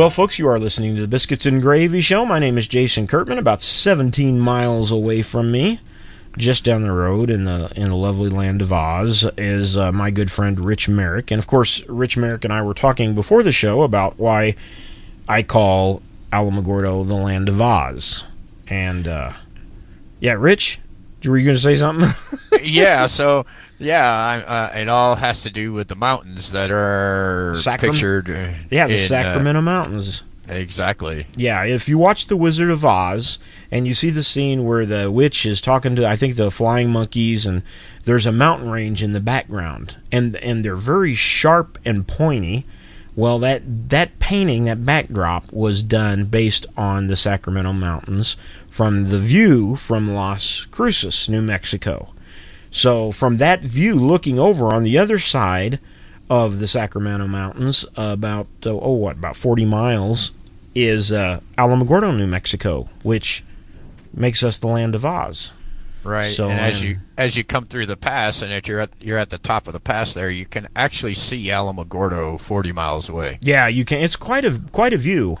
Well, folks, you are listening to the Biscuits and Gravy Show. My name is Jason Kurtman. About 17 miles away from me, just down the road in the in the lovely land of Oz, is uh, my good friend Rich Merrick. And of course, Rich Merrick and I were talking before the show about why I call Alamogordo the land of Oz. And uh, yeah, Rich, were you going to say something? yeah. So yeah, uh, it all has to do with the mountains that are Sacram- pictured. yeah, the in, uh, Sacramento Mountains. exactly. Yeah, if you watch The Wizard of Oz and you see the scene where the witch is talking to I think the flying monkeys and there's a mountain range in the background and and they're very sharp and pointy. Well, that that painting, that backdrop was done based on the Sacramento Mountains from the view from Las Cruces, New Mexico. So from that view looking over on the other side of the Sacramento Mountains, about uh, oh what about 40 miles is uh, Alamogordo, New Mexico, which makes us the land of Oz. Right. So, and as you as you come through the pass, and if you're at you're at the top of the pass there, you can actually see Alamogordo 40 miles away. Yeah, you can. It's quite a quite a view.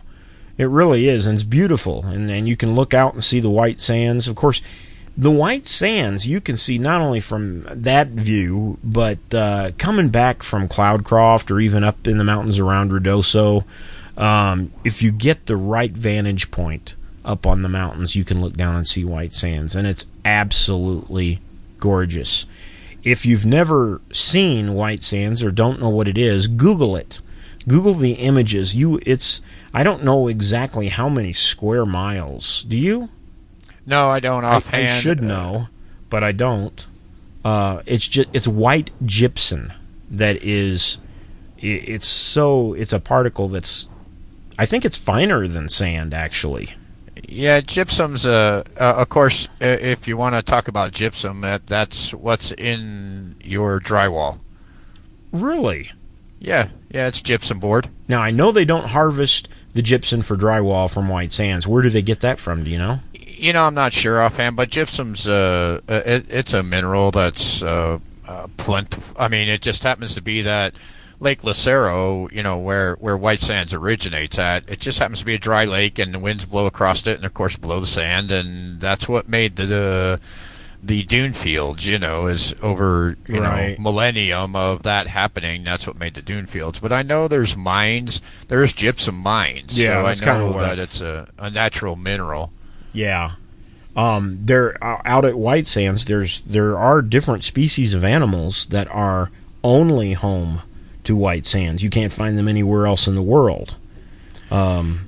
It really is, and it's beautiful. And and you can look out and see the white sands. Of course, the white sands you can see not only from that view, but uh, coming back from Cloudcroft or even up in the mountains around Ruidoso. Um, if you get the right vantage point up on the mountains, you can look down and see white sands, and it's absolutely gorgeous. If you've never seen white sands or don't know what it is, Google it. Google the images. You, it's. I don't know exactly how many square miles. Do you? No, I don't I, offhand. I should know, but I don't. Uh, it's just it's white gypsum that is. i- It's so it's a particle that's. I think it's finer than sand actually. Yeah, gypsum's uh, uh of course uh, if you want to talk about gypsum, that that's what's in your drywall. Really. Yeah, yeah, it's gypsum board. Now I know they don't harvest the gypsum for drywall from white sands. Where do they get that from? Do you know? You know, I'm not sure offhand, but gypsum's uh, uh, it, it's a mineral that's uh, uh, plentiful. I mean, it just happens to be that Lake Lucero, you know, where where white sands originates at, it just happens to be a dry lake, and the winds blow across it, and of course blow the sand, and that's what made the. the the dune fields, you know, is over you Right. know millennium of that happening. That's what made the dune fields. But I know there's mines. There's gypsum mines. Yeah, so that's I know that it's a, a natural mineral. Yeah. Um, there uh, out at White Sands, there's there are different species of animals that are only home to White Sands. You can't find them anywhere else in the world. Um,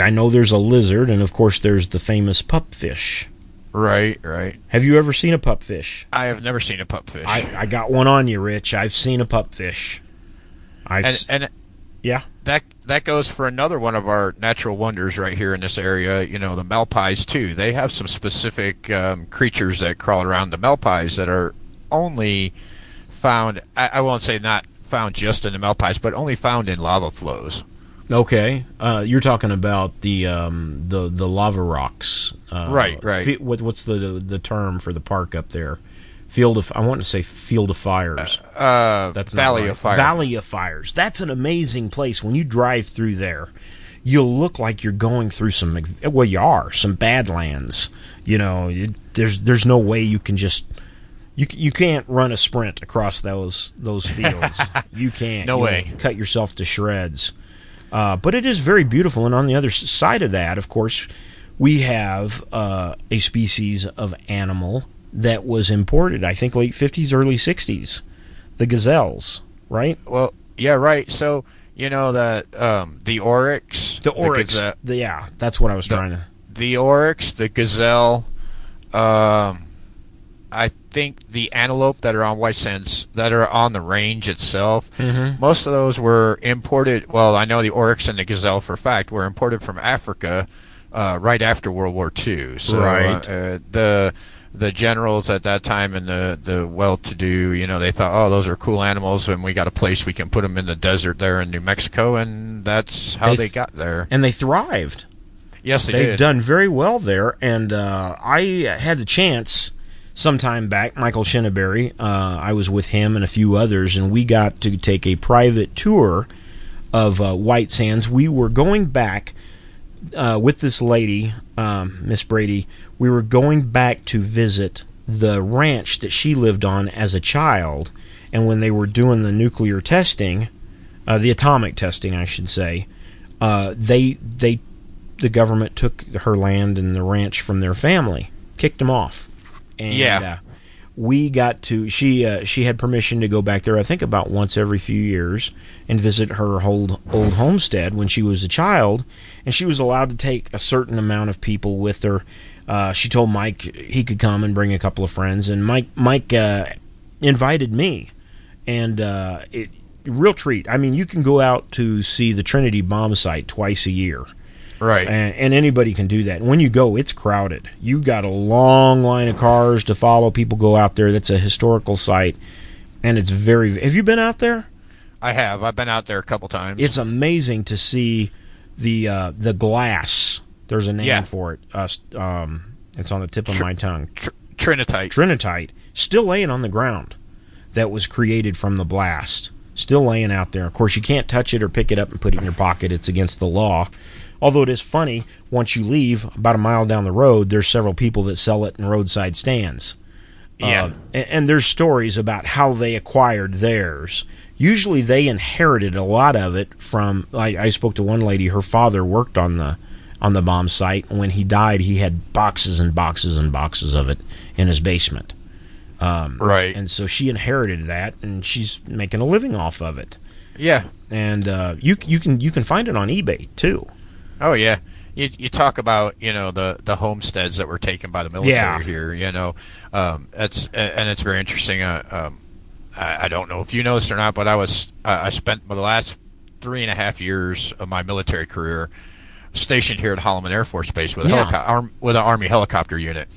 I know there's a lizard, and of course there's the famous pupfish. Right, right. Have you ever seen a pupfish? I have never seen a pupfish. I, I got one on you, Rich. I've seen a pupfish. I've and and yeah. that that goes for another one of our natural wonders right here in this area. You know, the malpais too. They have some specific um, creatures that crawl around the malpais that are only found. I, I won't say not found just in the malpais, but only found in lava flows. Okay, uh, you're talking about the um, the the lava rocks, uh, Right, right. fi- what, what's the the term for the park up there? Field of I want to say Field of Fires. Uh, That's Valley right. of Fire. Valley of Fires. That's an amazing place. When you drive through there, you'll look like you're going through some. Well, you are some badlands. You know, you, there's there's no way you can just. You, you can't run a sprint across those those fields. you can't. No You'll way. Cut yourself to shreds. Uh, but it is very beautiful. And on the other side of that, of course, we have uh, a species of animal that was imported. I think late 50s, early 60s. The gazelles, right? Well, yeah, right. So you know that um, the oryx, The oryx. gaze- the- yeah, that's what I was The- trying to. the oryx, the gazelle, um, I think the antelope that are on white sands that are on the range itself. Mhm. Most of those were imported. Well, I know the oryx and the gazelle for a fact were imported from Africa uh, right after World War II. So Right. uh, the the generals at that time and the the well-to-do, you know, they thought, oh, those are cool animals, and we got a place we can put them in the desert there in New Mexico, and that's how They they, got there. And they thrived. Yes, they They've did. done very well there. And uh, I had the chance some time back, Michael Shinabery, uh, I was with him and a few others, and we got to take a private tour of uh, White Sands. We were going back uh, with this lady, um, Miss Brady. We were going back to visit the ranch that she lived on as a child, and when they were doing the nuclear testing, uh, the atomic testing, I should say, uh, they they the government took her land and the ranch from their family, kicked them off, and Yeah. uh, we got to she uh, she had permission to go back there. I think about once every few years and visit her old old homestead when she was a child, and she was allowed to take a certain amount of people with her. Uh, she told Mike he could come and bring a couple of friends, and Mike Mike uh, invited me, and uh, it real treat. I mean, you can go out to see the Trinity bomb site twice a year Right. and, and anybody can do that. When you go, it's crowded. You got a long line of cars to follow. People go out there. That's a historical site, and it's very. Have you been out there? I have. I've been out there a couple times. It's amazing to see the uh, the glass. There's a name Yeah. for it. Uh, um, it's on the tip of Tr- my tongue. Tr- Trinitite. Trinitite still laying on the ground that was created from the blast. Still laying out there. Of course, you can't touch it or pick it up and put it in your pocket. It's against the law. Although it is funny, once you leave about a mile down the road, there's several people that sell it in roadside stands. yeah. Uh, and, and there's stories about how they acquired theirs. Usually they inherited a lot of it from. I, I spoke to one lady. Her father worked on the on the bomb site. and When he died, he had boxes and boxes and boxes of it in his basement. Um, right. And so she inherited that, and she's making a living off of it. yeah. And uh, you you can you can find it on eBay too. Oh yeah. You, you talk about you know the, the homesteads that were taken by the military Yeah. here. You know, um, it's and it's very interesting. Uh, um, I, I don't know if you know this or not, but I was I I spent the last three and a half years of my military career stationed here at Holloman Air Force Base with a Yeah. helico- arm, with an Army helicopter unit.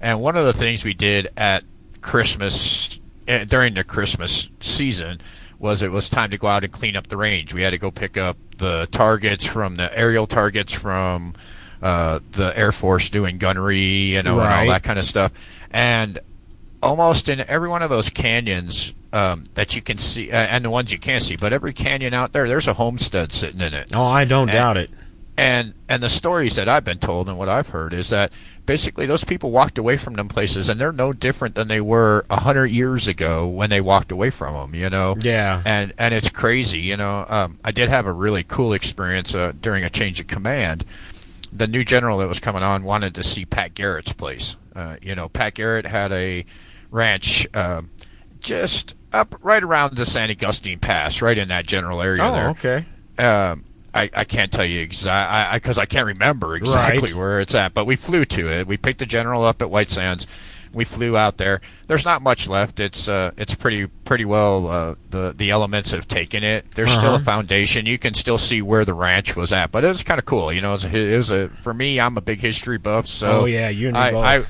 And one of the things we did at Christmas eh, during the Christmas season was it was time to go out and clean up the range. We had to go pick up the targets from the aerial targets from uh, the Air Force doing gunnery, you know, and all that kind of stuff. And almost in every one of those canyons um, that you can see, uh, and the ones you can't see, but every canyon out there, there's a homestead sitting in it Oh, I don't And- doubt it. And and the stories that I've been told and what I've heard is that basically those people walked away from them places and they're no different than they were a hundred years ago when they walked away from them. You know. Yeah. And and it's crazy. You know. Um, I did have a really cool experience uh, during a change of command. The new general that was coming on wanted to see Pat Garrett's place. Uh, you know, Pat Garrett had a ranch um, just up right around the San Agustin Pass, right in that general area Oh, there okay. um, I, I can't tell you exactly because I, can't remember exactly Right. where it's at. But we flew to it. We picked the general up at White Sands. We flew out there. There's not much left. It's uh, it's pretty pretty well. Uh, the the elements have taken it. There's still a Uh-huh. foundation. You can still see where the ranch was at. But it was kind of cool. You know, it was, a, it was a for me. I'm a big history buff. So oh yeah, you and I, both. I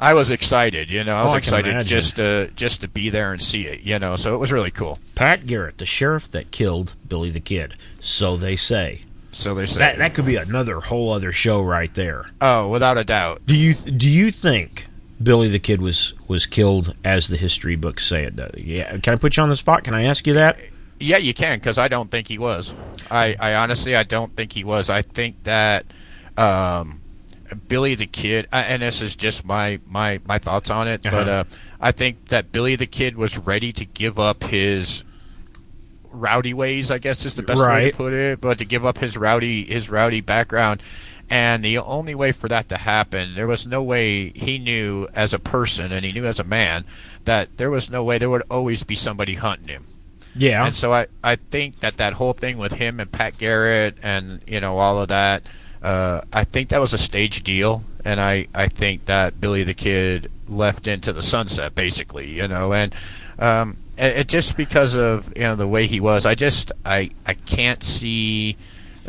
I was excited. You know, I was Oh, I excited just to just to be there and see it. You know, so it was really cool. Pat Garrett, the sheriff that killed Billy the Kid. So they say. So they say. That that could be another whole other show right there. oh, without a doubt. Do you do you think Billy the Kid was was killed as the history books say it does? Yeah. Can I put you on the spot? Can I ask you that? Yeah, you can because I don't think he was. I, I honestly I don't think he was. I think that um, Billy the Kid, and this is just my my my thoughts on it, but Uh-huh. uh, I think that Billy the Kid was ready to give up his rowdy ways. I guess is the best way to put it, but to give up his rowdy his rowdy background. And the only way for that to happen, there was no way he knew as a person and he knew as a man that there was no way there would always be somebody hunting him. Yeah. And so I, I think that that whole thing with him and Pat Garrett and you know all of that, uh, I think that was a stage deal, and I, I think that Billy the Kid left into the sunset basically, you know, and um, it, it just because of you know the way he was, I just I I can't see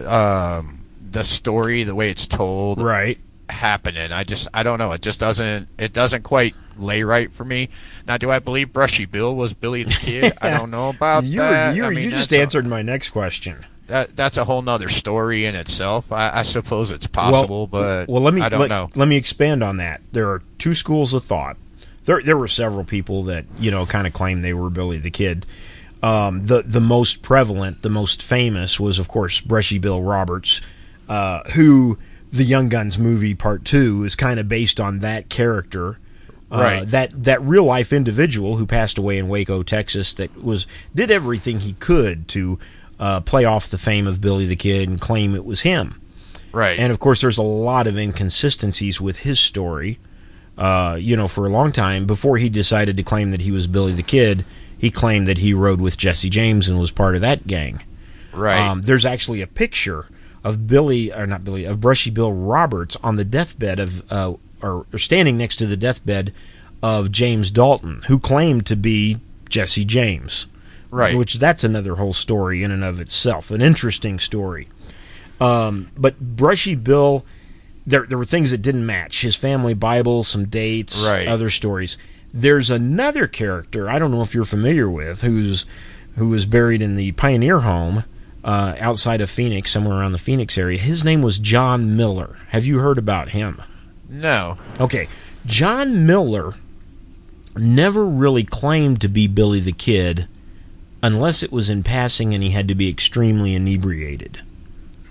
um, the story the way it's told right. happening. I just I don't know. It just doesn't it doesn't quite lay right for me. Now, do I believe Brushy Bill was Billy the Kid? I don't know about You that. were, you, I mean, you just that's a- answered my next question. That that's a whole nother story in itself. I, I suppose it's possible, but well, let me I don't let, know. let me expand on that. There are two schools of thought. There there were several people that you know kind of claimed they were Billy the Kid. Um, the the most prevalent, the most famous was of course Brushy Bill Roberts, uh, who the Young Guns movie Part Two is kind of based on that character. Uh, Right. that that real life individual who passed away in Waco, Texas, that was did everything he could to uh, play off the fame of Billy the Kid and claim it was him. Right. And of course, there's a lot of inconsistencies with his story. Uh, you know, for a long time before he decided to claim that he was Billy the Kid, he claimed that he rode with Jesse James and was part of that gang. right. Um, there's actually a picture of Billy, or not Billy, of Brushy Bill Roberts on the deathbed of, uh, or, or standing next to the deathbed of James Dalton, who claimed to be Jesse James. Right. Which that's another whole story in and of itself, an interesting story. Um, but Brushy Bill, there there were things that didn't match. His family Bible, some dates, Right. other stories. There's another character I don't know if you're familiar with, who's who was buried in the Pioneer Home uh, outside of Phoenix, somewhere around the Phoenix area. His name was John Miller. Have you heard about him? no. Okay, John Miller never really claimed to be Billy the Kid, unless it was in passing and he had to be extremely inebriated.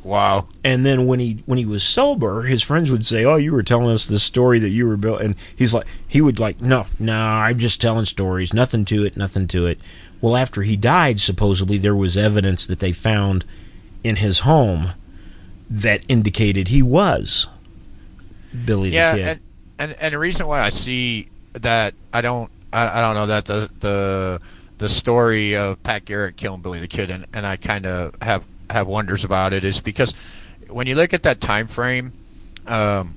Wow. And then when he when he was sober, his friends would say, "Oh, you were telling us this story that you were built," and he's like, he would like, "No, no, I'm just telling stories. Nothing to it. Nothing to it." Well, after he died, supposedly there was evidence that they found in his home that indicated he was Billy Yeah, the Kid. and, and and the reason why I see that I don't I, I don't know that the the the story of Pat Garrett killing Billy the Kid and, and I kind of have have wonders about it is because when you look at that time frame, um,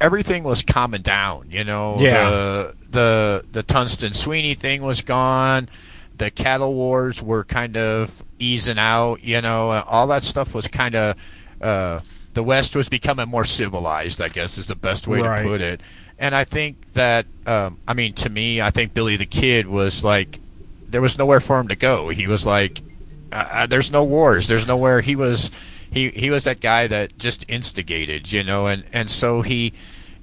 everything was calming down. You know, Yeah. the the the Tunstall McSween thing was gone. The cattle wars were kind of easing out. You know, all that stuff was kind of. Uh, the West was becoming more civilized, I guess is the best way Right. to put it. And I think that, um, I mean, to me, I think Billy the Kid was like, there was nowhere for him to go. He was like, uh, uh, there's no wars. There's nowhere. He was, he he was that guy that just instigated, you know, and and so he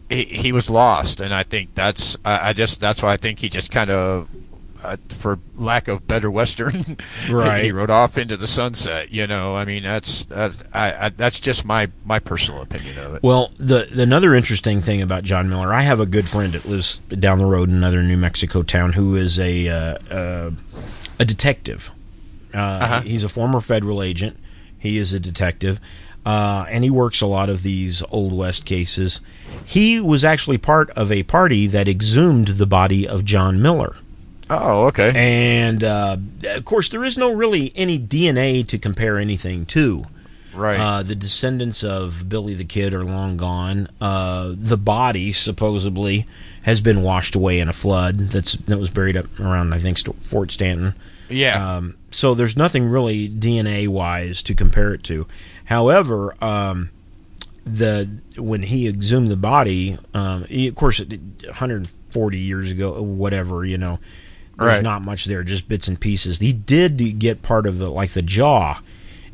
he, he was lost. And I think that's, I, I just that's why I think he just kind of. Uh, for lack of better western, Right. he rode off into the sunset. You know, I mean, that's that's I, I that's just my my personal opinion of it. Well, the, the another interesting thing about John Miller, I have a good friend that lives down the road in another New Mexico town who is a uh, uh, a detective. Uh, Uh-huh. He's a former federal agent. He is a detective, uh, and he works a lot of these old west cases. He was actually part of a party that exhumed the body of John Miller. Oh, okay. And uh, of course, there is no really any DNA to compare anything to. Right. Uh, the descendants of Billy the Kid are long gone. Uh, the body supposedly has been washed away in a flood. That's that was buried up around I think Fort Stanton. yeah. Um, so there's nothing really DNA wise to compare it to. However, um, the when he exhumed the body, um, he, of course, 140 years ago, whatever you know, there's Right. not much there, just bits and pieces. He did get part of the like the jaw,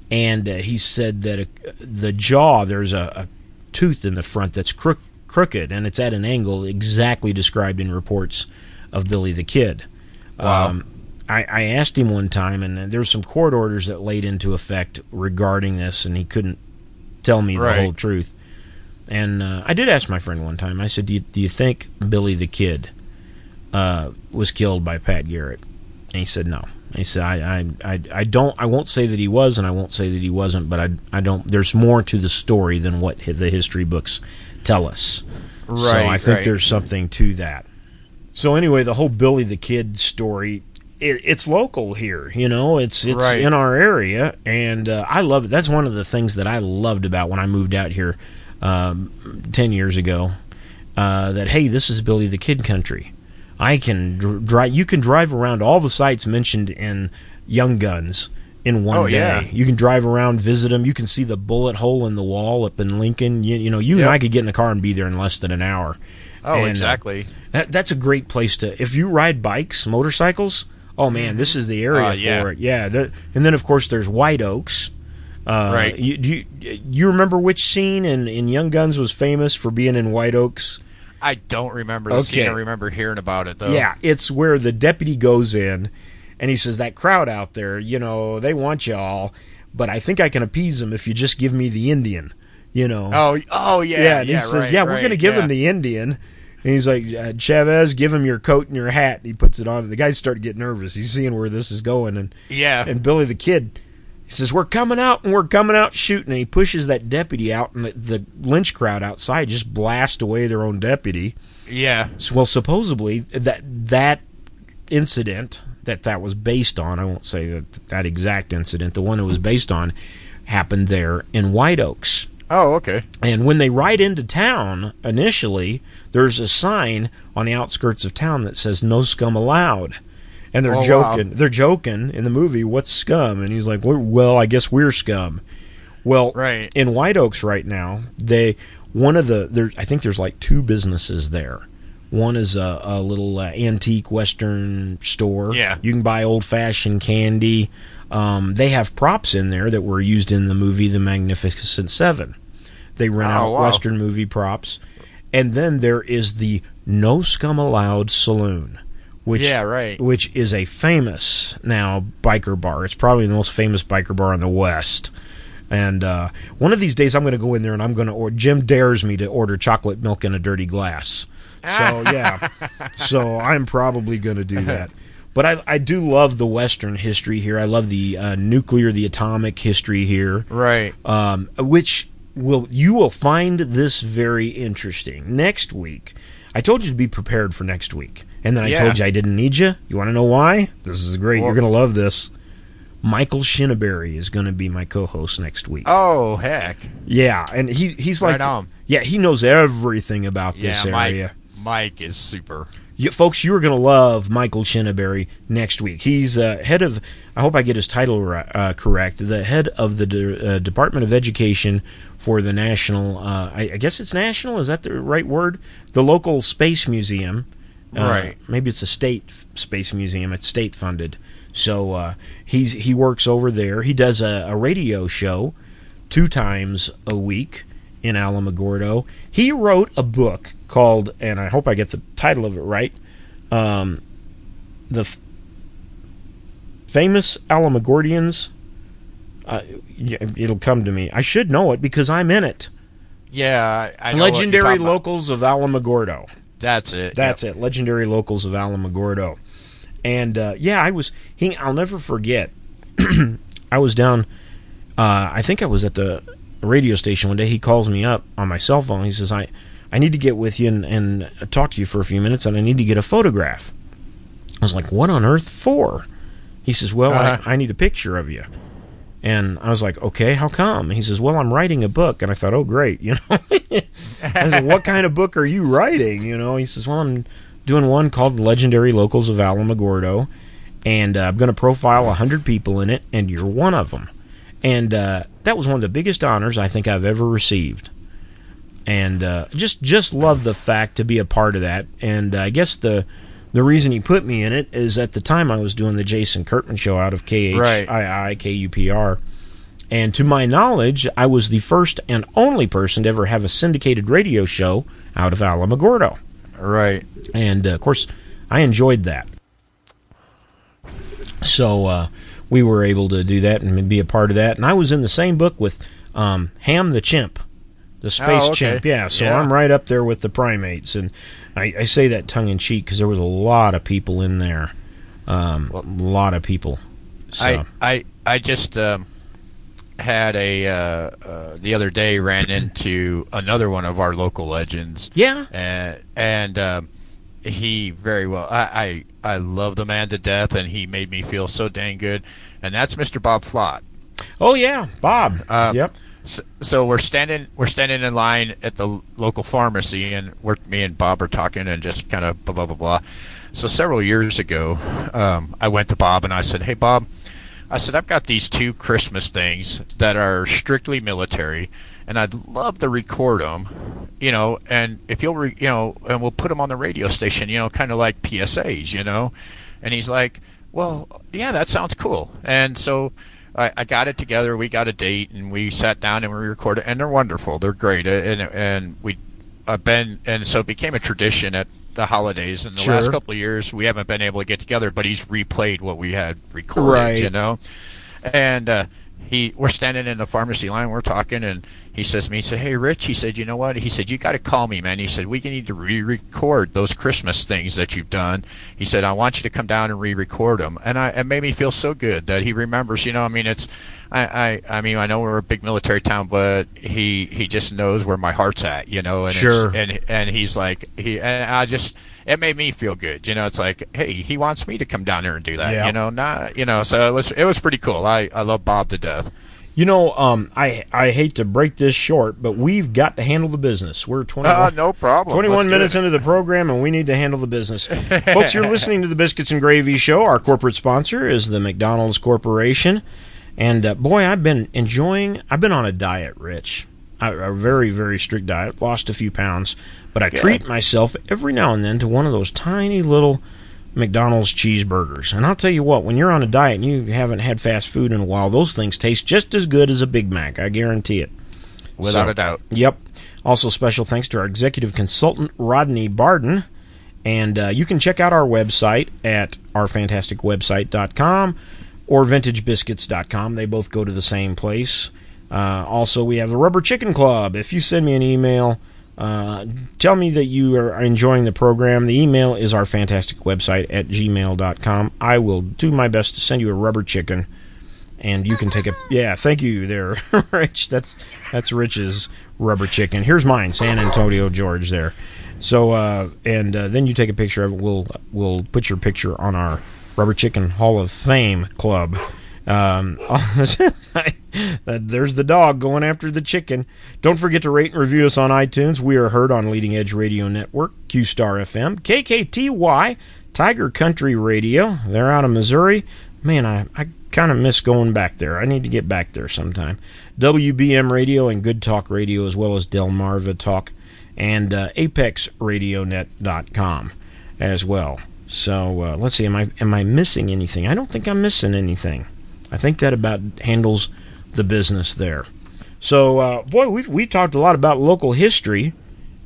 and uh, he said that uh the jaw there's a, a tooth in the front that's crook, crooked and it's at an angle exactly described in reports of Billy the Kid. Wow. Um, I, I asked him one time, and there were some court orders that laid into effect regarding this, and he couldn't tell me Right. the whole truth. And uh, I did ask my friend one time. I said, "Do you, do you think Billy the Kid uh, was killed by Pat Garrett?" And he said, "No." He said, I, I, I, I don't. I won't say that he was, and I won't say that he wasn't. But I, I don't. There's more to the story than what the history books tell us. Right. so I think right. there's something to that. So anyway, the whole Billy the Kid story, it, it's local here. You know, it's it's Right. in our area, and uh, I love it. That's one of the things that I loved about when I moved out here um, ten years ago. Uh, that hey, this is Billy the Kid country. I can dr- drive. You can drive around all the sites mentioned in Young Guns in one Oh, day. yeah. You can drive around, visit them. You can see the bullet hole in the wall up in Lincoln. You, you know, you and I could get in the car and be there in less than an hour. oh, and, uh, exactly. That, that's a great place to. If you ride bikes, motorcycles, oh man, this is the area Uh, yeah. for it. Yeah, the, and then of course there's White Oaks. Uh, Right. You, do you you remember which scene in, in Young Guns was famous for being in White Oaks? I don't remember the scene. I remember hearing about it though. Yeah, it's where the deputy goes in, and he says that crowd out there, you know, they want you all, but I think I can appease them if you just give me the Indian, you know. Oh, oh yeah, yeah. And yeah, he says, right, yeah, we're going to give yeah. him the Indian. And he's like, uh, Chavez, give him your coat and your hat. And he puts it on. And The guys start to get nervous. He's seeing where this is going. And Yeah. and Billy the Kid, he says, "We're coming out and we're coming out shooting." And he pushes that deputy out, and the, the lynch crowd outside just blast away their own deputy. yeah. So, well, supposedly that that incident that that was based on, I won't say that that exact incident, the one it was based on, happened there in White Oaks. Oh, okay. And when they ride into town initially, there's a sign on the outskirts of town that says "No scum allowed," and they're Oh, wow. joking. They're joking in the movie. What's scum? And he's like, "Well, well, I guess we're scum." Well, Right. in White Oaks right now, they one of the there. I think there's like two businesses there. One is a, a little uh, antique Western store. Yeah. you can buy old fashioned candy. Um, they have props in there that were used in the movie The Magnificent Seven. They rent Oh, out wow. Western movie props. And then there is the No Scum Allowed Saloon, which Yeah, right. which is a famous now biker bar. It's probably the most famous biker bar in the West. And uh, one of these days, I'm going to go in there and I'm going to order. Jim dares me to order chocolate milk in a dirty glass. So yeah, so I'm probably going to do that. But I, I do love the Western history here. I love the uh, nuclear, the atomic history here Right. um, which will you will find this very interesting next week. I told you to be prepared for next week, and then I Yeah. told you I didn't need you. You want to know why? This is great. You're going to love this. Michael Shinabery is going to be my co-host next week. Oh, heck. Yeah, and he he's like Right yeah he knows everything about Yeah, this Mike. area. Mike is super. You, folks, you are going to love Michael Shinabery next week. He's uh, head of, I hope I get his title uh, correct, the head of the De- uh, Department of Education for the National, uh, I, I guess it's national, is that the right word? The local space museum. Uh, Right. Maybe it's a state space museum. It's state funded. So uh, he's he works over there. He does a, a radio show two times a week in Alamogordo. He wrote a book called, and I hope I get the title of it right, um, the f- famous Alamogordians. Uh, it'll come to me. I should know it because I'm in it. Yeah, I I know what you're Legendary talking about. locals of Alamogordo. That's it. That's it. Legendary locals of Alamogordo. And uh, yeah, I was. He, I'll never forget. I was down. Uh, I think I was at the radio station one day. He calls me up on my cell phone. He says, "I, I need to get with you and, and talk to you for a few minutes, and I need to get a photograph." I was like, "What on earth for?" He says, "Well, Uh-huh. I, I need a picture of you." And I was like, "Okay, how come?" He says, "Well, I'm writing a book." And I thought, "Oh, great, you know." I said, "What kind of book are you writing?" You know, he says, "Well, I'm doing one called Legendary Locals of Alamogordo, and uh, I'm going to profile 100 people in it, and you're one of them." And uh, that was one of the biggest honors I think I've ever received. And uh, just just love the fact to be a part of that. And uh, I guess the the reason he put me in it is at the time I was doing the Jason Kurtman show out of KHII KUPR. And to my knowledge, I was the first and only person to ever have a syndicated radio show out of Alamogordo. right. And uh, of course, I enjoyed that. So uh, we were able to do that and be a part of that. And I was in the same book with um, Ham the Chimp, the space Oh, okay. chimp. Yeah, so Yeah. I'm right up there with the primates. And I, I say that tongue in cheek because there was a lot of people in there. Um, a lot of people. So, I I I just um, had a uh, uh, the other day ran into another one of our local legends, yeah, and and um, he very well. I, I I love the man to death, and he made me feel so dang good. And that's Mr. Bob Flott. oh yeah, Bob. Uh, yep. So, we're standing we're standing in line at the local pharmacy, and we're me and Bob are talking and just kind of blah blah blah blah. So several years ago, um, I went to Bob and I said, "Hey Bob," I said, "I've got these two Christmas things that are strictly military, and I'd love to record them, you know, and if you'll, re- you know, and we'll put them on the radio station, you know, kind of like PSAs, you know." And he's like, "Well, yeah, that sounds cool." And so I, I got it together. We got a date, and we sat down and we recorded. And they're wonderful. They're great. And and we, I've been, and so it became a tradition at the holidays. In the Sure. last couple of years, we haven't been able to get together, but he's replayed what we had recorded. Right. You know, and uh, he we're standing in the pharmacy line, we're talking, and he says to me, he said, "Hey, Rich," he said, "You know what?" He said, "You got to call me, man." He said, "We need to re-record those Christmas things that you've done." He said, "I want you to come down and re-record them," and I it made me feel so good that he remembers. You know, I mean, it's I I, I mean, I know we're a big military town, but he he just knows where my heart's at. You know, and Sure. it's, and and he's like he and I just it made me feel good. You know, it's like, hey, he wants me to come down there and do that. Yeah. You know, not you know, so it was it was pretty cool. I I love Bob to death. You know, um, I I hate to break this short, but we've got to handle the business. We're 21, Uh, no problem. 21 minutes into the program, and we need to handle the business. Folks, you're listening to the Biscuits and Gravy Show. Our corporate sponsor is the McDonald's Corporation. And uh, boy, I've been enjoying, I've been on a diet, Rich. A, a very, very strict diet. Lost a few pounds. But I treat myself every now and then to one of those tiny little McDonald's cheeseburgers. And I'll tell you what, when you're on a diet and you haven't had fast food in a while, those things taste just as good as a Big Mac. I guarantee it. without So- a doubt. Yep. Also, special thanks to our executive consultant, Rodney Barden. And uh, you can check out our website at ourfantasticwebsite.com or vintagebiscuits.com. They both go to the same place. Uh, also, we have the Rubber Chicken Club. If you send me an email, uh, tell me that you are enjoying the program. The email is our fantastic website at gmail.com. I will do my best to send you a rubber chicken and you can take a yeah thank you there rich. That's that's rich's rubber chicken. Here's mine san antonio george there. So uh and uh, then you take a picture of it. We'll we'll put your picture on our rubber chicken hall of fame club. Um, there's the dog going after the chicken. Don't forget to rate and review us on iTunes. We are heard on Leading Edge Radio Network, Q Star FM, KKTY, Tiger Country Radio. They're out of Missouri. Man, I, I kind of miss going back there. I need to get back there sometime. WBM Radio and Good Talk Radio, as well as Delmarva Talk and uh, ApexRadioNet.com as well. So uh, let's see. Am I am I missing anything? I don't think I'm missing anything. I think that about handles the business there. So, uh, boy, we we talked a lot about local history,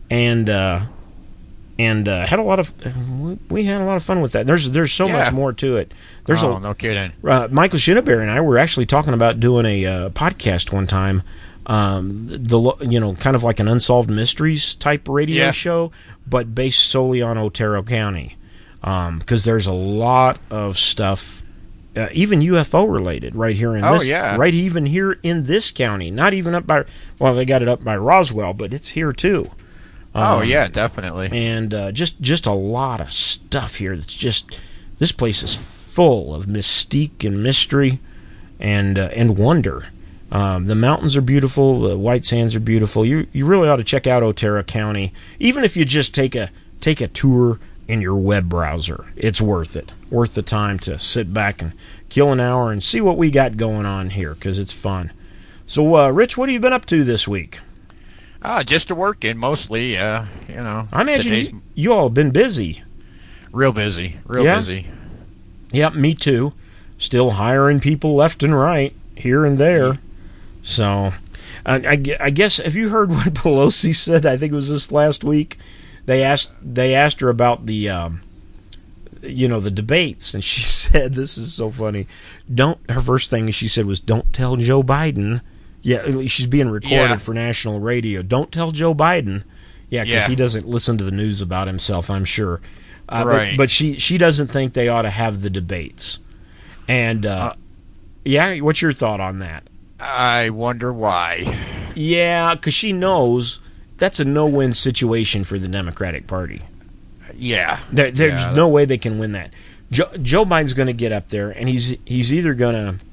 and uh, and uh, had a lot of we- had a lot of fun with that. There's there's so Yeah. much more to it. There's oh, a no kidding. uh, Michael Shinabery and I were actually talking about doing a uh, podcast one time. Um, the you know kind of like an unsolved mysteries type radio Yeah. show, but based solely on Otero County, because there's a lot of stuff, uh, even UFO related, right here in Oh, this, yeah. right even here in this county. Not even up by well, they got it up by Roswell, but it's here too oh Um, yeah, definitely. and uh, just just a lot of stuff here. That's just this place is full of mystique and mystery, and uh, and wonder. Um, the mountains are beautiful. The white sands are beautiful. You you really ought to check out Otero County, even if you just take a take a tour in your web browser. It's worth it. Worth the time to sit back and kill an hour and see what we got going on here because it's fun. So, uh, Rich, what have you been up to this week? Ah, just to working mostly. Uh, you know, I imagine you, you all have been busy. real busy, real Yeah? busy. Yep, me too. Still hiring people left and right, here and there. So, I, I I guess have you heard what Pelosi said? I think it was this last week. They asked they asked her about the, um, you know, the debates, and she said, "This is so funny." Don't her first thing she said was, "Don't tell Joe Biden." Yeah, she's being recorded Yeah. for national radio. Don't tell Joe Biden. Yeah, because Yeah. he doesn't listen to the news about himself. I'm sure. Uh, but- Right. But, she she doesn't think they ought to have the debates. And uh, yeah, what's your thought on that? I wonder why. Yeah, because she knows that's a no-win situation for the Democratic Party. Yeah, There, there's Yeah. no way they can win that. Joe, Joe Biden's going to get up there, and he's he's either going to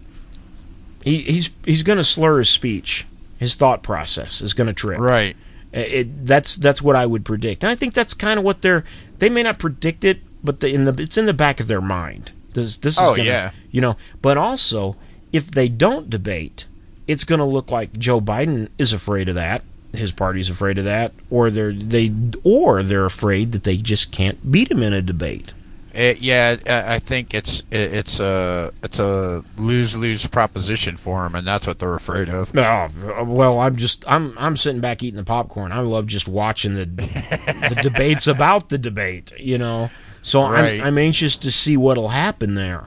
he, he's he's going to slur his speech, his thought process is going to trip. right. It, that's that's what I would predict, and I think that's kind of what they're. They may not predict it, but the, in the it's in the back of their mind. This this is Oh, gonna, yeah. you know. But also, if they don't debate, it's going to look like Joe Biden is afraid of that. His party's afraid of that, or they're they or they're afraid that they just can't beat him in a debate. It, yeah, I think it's it's a it's a lose lose proposition for him, and that's what they're afraid of. Oh, well, I'm just I'm I'm sitting back eating the popcorn. I love just watching the the debates about the debate. You know, so right. I'm I'm anxious to see what'll happen there.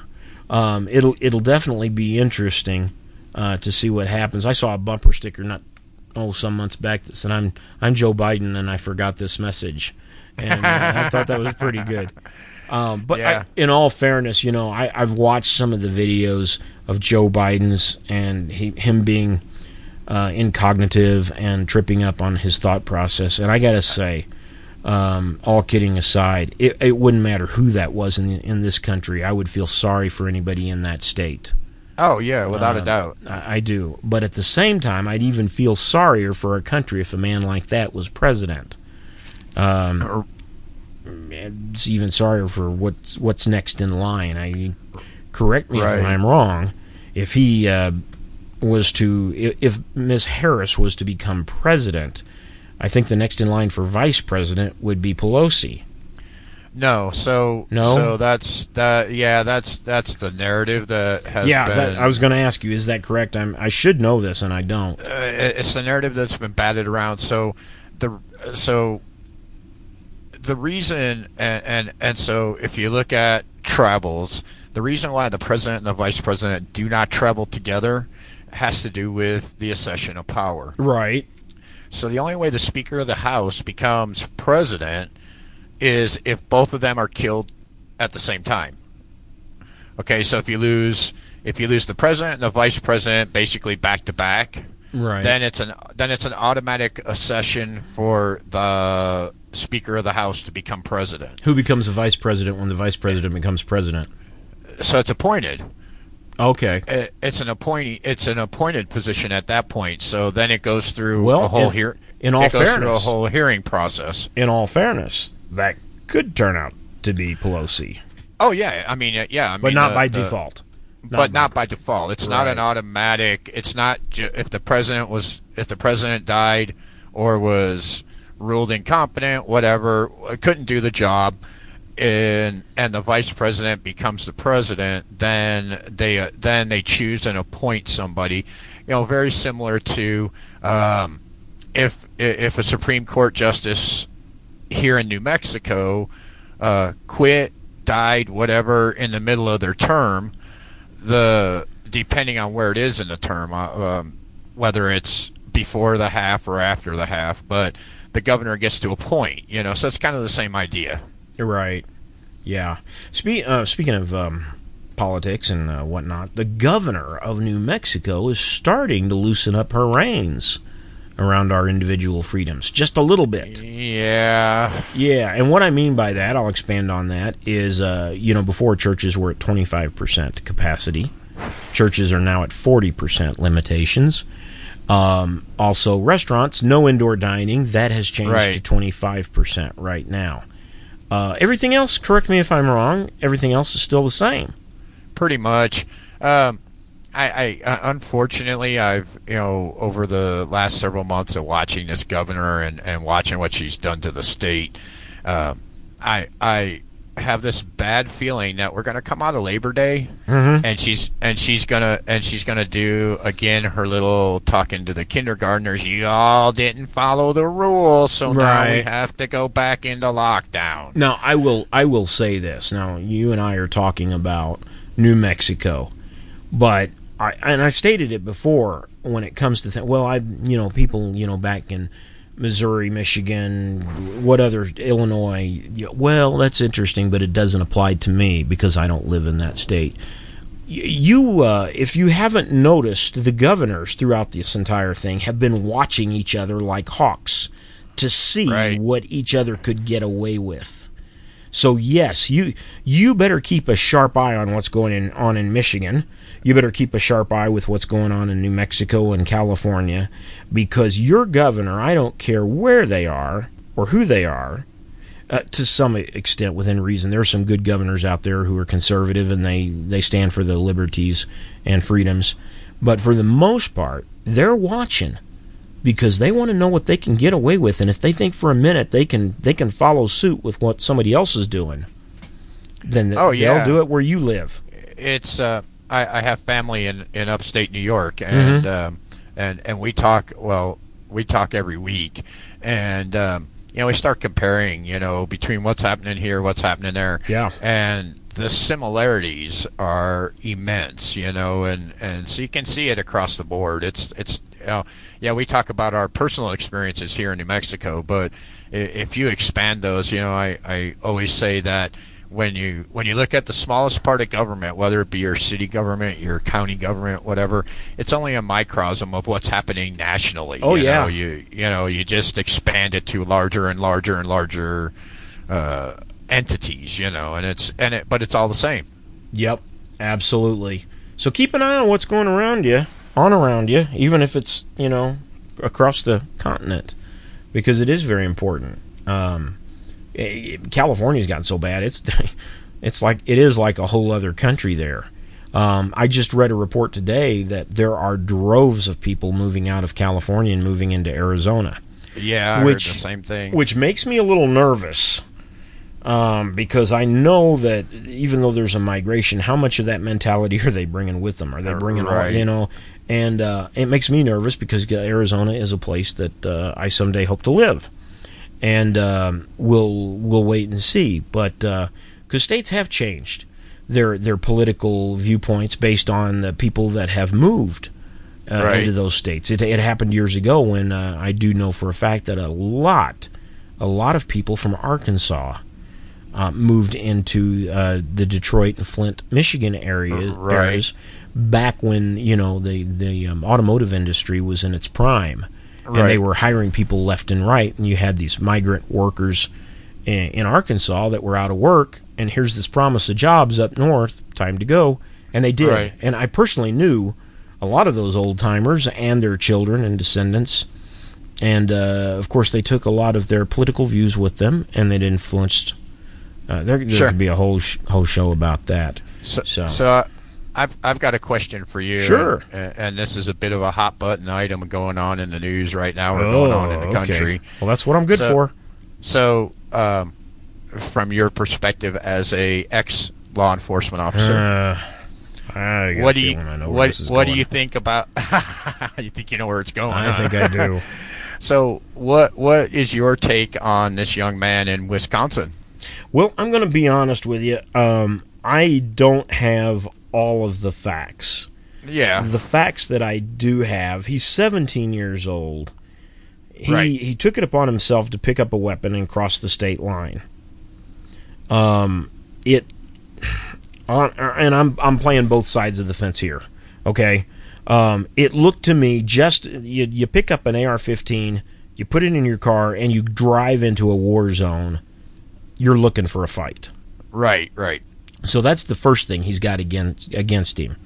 Um, it'll it'll definitely be interesting uh, to see what happens. I saw a bumper sticker not oh some months back that said I'm I'm Joe Biden and I forgot this message, and uh, I thought that was pretty good. Um, but yeah. I, in all fairness, you know, I, have watched some of the videos of Joe Biden's and he, him being uh, incognitive and tripping up on his thought process. And I got to say, um, all kidding aside, it, it, wouldn't matter who that was in in this country. I would feel sorry for anybody in that state. Oh yeah, without uh, a doubt. I, I, do, but at the same time, I'd even feel sorrier for a country if a man like that was president. Um, it's even sorrier for what's what's next in line. I correct me right. if I'm wrong. If he uh, was to, if Miss Harris was to become president, I think the next in line for vice president would be Pelosi. No, so no, so that's that. Yeah, that's that's the narrative that has. Yeah, been, that, I was going to ask you, is that correct? I'm I should know this, and I don't. Uh, it's the narrative that's been batted around. So the so the reason, and, and, and so if you look at travels, the reason why the president and the vice president do not travel together has to do with the accession of power. Right. So the only way the Speaker of the House becomes president is if both of them are killed at the same time. Okay, so if you lose if you lose the president and the vice president basically back to back, right. then it's an then it's an automatic accession for the Speaker of the House to become president. Who becomes the vice president when the vice president becomes president? So it's appointed. Okay. It's an appointee. It's an appointed position at that point. So then it goes through well, a whole hearing. In all it goes fairness, through a whole hearing process. In all fairness, that could turn out to be Pelosi. Oh yeah, I mean yeah, I mean, but not uh, by the, default. Not but by, not by default. It's right. not an automatic. It's not ju- if the president was if the president died or was ruled incompetent, whatever, couldn't do the job, and and the vice president becomes the president, then they uh, then they choose and appoint somebody, you know, very similar to um, if if a Supreme Court justice here in New Mexico uh, quit, died, whatever, in the middle of their term, the depending on where it is in the term, uh, um, whether it's before the half or after the half, but the governor gets to appoint. You know, so it's kind of the same idea. Right. Yeah. Spe- uh, speaking of um, politics and uh, whatnot, the governor of New Mexico is starting to loosen up her reins around our individual freedoms just a little bit. Yeah. Yeah, and what I mean by that, I'll expand on that, is uh, you know, before churches were at 25% capacity, churches are now at 40% limitations. Um, also, restaurants, no indoor dining. That has changed right. to 25% right now. Uh, everything else, correct me if I'm wrong, everything else is still the same. Pretty much. Um, I, I, uh, unfortunately, I've you know over the last several months of watching this governor and, and watching what she's done to the state, uh, I I have this bad feeling that we're going to come out of Labor Day, mm-hmm. and she's and she's gonna and she's gonna do again her little talking to the kindergartners. You all didn't follow the rules, so right. now we have to go back into lockdown. Now I will I will say this. Now you and I are talking about New Mexico, but I and I've stated it before when it comes to th- well I you know people you know back in Missouri, Michigan, what other Illinois? Well, that's interesting, but it doesn't apply to me because I don't live in that state. You, uh, if you haven't noticed, the governors throughout this entire thing have been watching each other like hawks to see right. what each other could get away with. So yes, you you better keep a sharp eye on what's going on in Michigan you better keep a sharp eye with what's going on in New Mexico and California because your governor, I don't care where they are or who they are, uh, to some extent within reason. There are some good governors out there who are conservative and they, they stand for the liberties and freedoms. But for the most part, they're watching because they want to know what they can get away with and if they think for a minute they can they can follow suit with what somebody else is doing then Oh, they'll do it where you live. it's uh, I, I have family in, in upstate New York, Mm-hmm. and um, and and we talk. Well, we talk every week, and um, you know we start comparing. You know between what's happening here, what's happening there. Yeah. and the similarities are immense. You know, and and so you can see it across the board. It's it's. You know, yeah, we talk about our personal experiences here in New Mexico, but if you expand those, you know, I, I always say that when you when you look at the smallest part of government, whether it be your city government, your county government, whatever, it's only a microcosm of what's happening nationally. Oh, you yeah. know, you you know you just expand it to larger and larger and larger uh, entities. You know, and it's and it but it's all the same. Yep, absolutely. So keep an eye on what's going around you, on around you, even if it's you know across the continent, because it is very important. Um, California's gotten so bad; it's it's like it is like a whole other country there. Um, I just read a report today that there are droves of people moving out of California and moving into Arizona Yeah, I Which- heard the same thing. which makes me a little nervous um, because I know that even though there's a migration, how much of that mentality are they bringing with them? Are they bringing, all, Right. you know? And uh, it makes me nervous because Arizona is a place that uh, I someday hope to live, and um, we'll we'll wait and see. But because states have changed their their political viewpoints based on the people that have moved uh, Right. into those states. It, it happened years ago when uh, I do know for a fact that a lot, a lot of people from Arkansas uh, moved into uh, the Detroit and Flint, Michigan area Right. areas back when you know the the um, automotive industry was in its prime, and they were hiring people left and right, and you had these migrant workers in, in Arkansas that were out of work, and here's this promise of jobs up north, time to go, and they did. Right. And I personally knew a lot of those old timers and their children and descendants. And uh, of course, they took a lot of their political views with them, and it influenced. Uh, there there Sure. could be a whole sh- whole show about that. So, So- so, uh, I've I've got a question for you. Sure. And, and this is a bit of a hot button item going on in the news right now, or going on in the Oh, okay. country. Well, that's what I'm good So- for. So, um, from your perspective as a ex law enforcement officer, Uh, I got what do you feeling I know where what what do you think about? you think you know where it's going? I huh? think I do. So, what what is your take on this young man in Wisconsin? Well, I'm going to be honest with you. Um, I don't have all of the facts. Yeah, The facts that I do have, he's 17 years old. He Right. he took it upon himself to pick up a weapon and cross the state line. Um, it on, and I'm I'm playing both sides of the fence here. Okay, um, it looked to me just you you pick up an AR-15, you put it in your car, and you drive into a war zone. You're looking for a fight. right, right. So that's the first thing he's got against against him.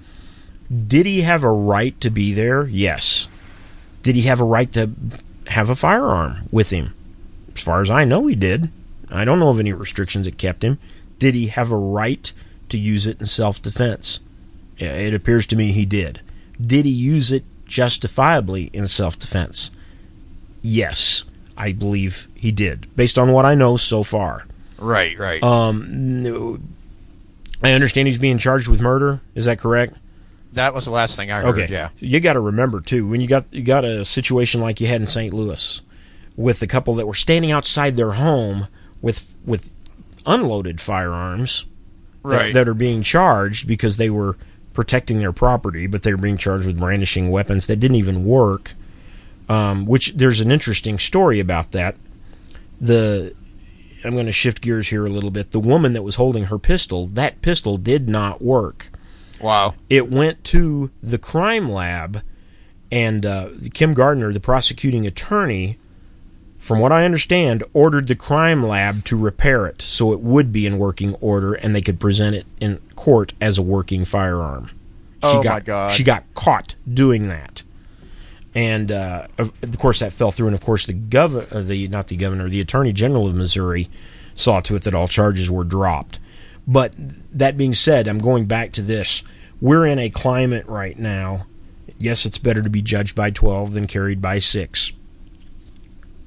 Did he have a right to be there? Yes. Did he have a right to have a firearm with him? As far as I know, he did. I don't know of any restrictions that kept him. Did he have a right to use it in self defense? It appears to me he did. Did he use it justifiably in self defense? Yes, I believe he did, based on what I know so far. Right, right. Um, I understand he's being charged with murder. Is that correct? that was the last thing I heard. Okay. Yeah. You got to remember too when you got you got a situation like you had in St. Louis with the couple that were standing outside their home with with unloaded firearms that, Right. that are being charged because they were protecting their property, but they were being charged with brandishing weapons that didn't even work. Um, which there's an interesting story about that. The I'm going to shift gears here a little bit. The woman that was holding her pistol, that pistol did not work Wow. it went to the crime lab, and uh, Kim Gardner, the prosecuting attorney, from what I understand, ordered the crime lab to repair it so it would be in working order and they could present it in court as a working firearm. Oh, my God. She got caught doing that. And uh, of, course, that fell through. And of course, the gov, uh, the not the governor, the attorney general of Missouri, saw to it that all charges were dropped. But that being said, I'm going back to this. We're in a climate right now. Yes, it's better to be judged by 12 than carried by 6.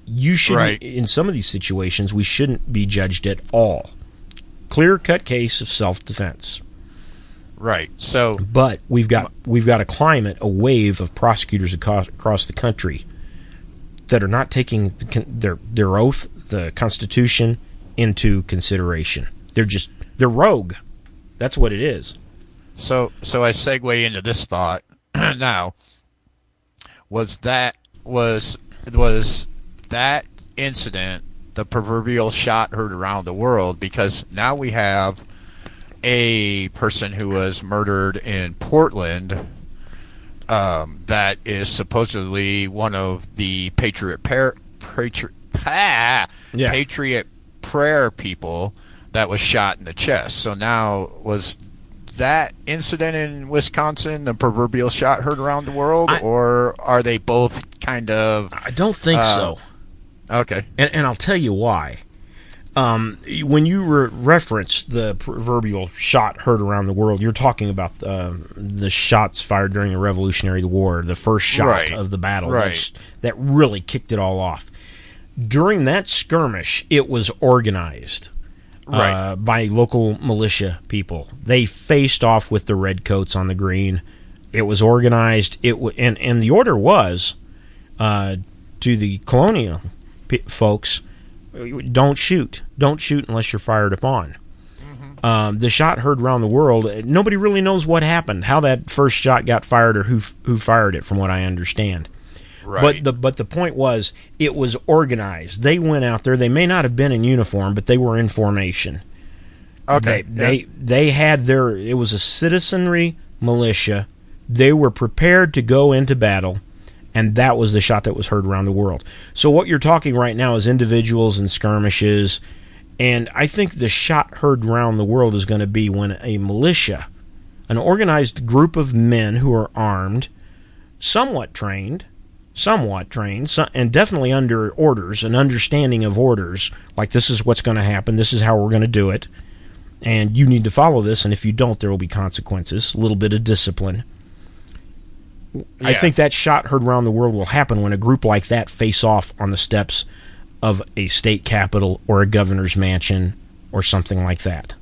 You should, Right. in some of these situations, we shouldn't be judged at all. clear cut case of self defense. Right. So, But we've got we've got a climate, a wave of prosecutors across, across the country that are not taking the their their oath, the Constitution, into consideration. They're just they're rogue. That's what it is. so, so I segue into this thought now. Was that was was that incident the proverbial shot heard around the world? Because now we have a person who was murdered in Portland. Um, that is supposedly one of the Patriot Prayer, Patriot, ah, Yeah. Patriot Prayer people that was shot in the chest. So now was that incident in Wisconsin the proverbial shot heard around the world, I- or are they both kind of I don't think Uh, so. okay? and, and I'll tell you why. Um, when you re- reference the proverbial shot heard around the world, you're talking about um the shots fired during the Revolutionary War, the first shot Right. of the battle Right. that really kicked it all off. During that skirmish, it was organized Right. uh, by local militia people. They faced off with the redcoats on the green. It was organized. It w- and and the order was uh, to the colonial p- folks: don't shoot, don't shoot unless you're fired upon. Um, the shot heard around the world. Nobody really knows what happened, how that first shot got fired, or who who fired it. From what I understand, Right. but the but the point was it was organized. They went out there. They may not have been in uniform, but they were in formation. okay. They they, they had their it was a citizenry militia. They were prepared to go into battle, and that was the shot that was heard around the world. So what you're talking right now is individuals and skirmishes, and I think the shot heard around the world is going to be when a militia, an organized group of men who are armed, somewhat trained, somewhat trained, and definitely under orders, an understanding of orders, like this is what's going to happen, this is how we're going to do it and you need to follow this and if you don't there will be consequences a little bit of discipline i think that shot heard around the world will happen when a group like that face off on the steps of a state capitol or a governor's mansion or something like that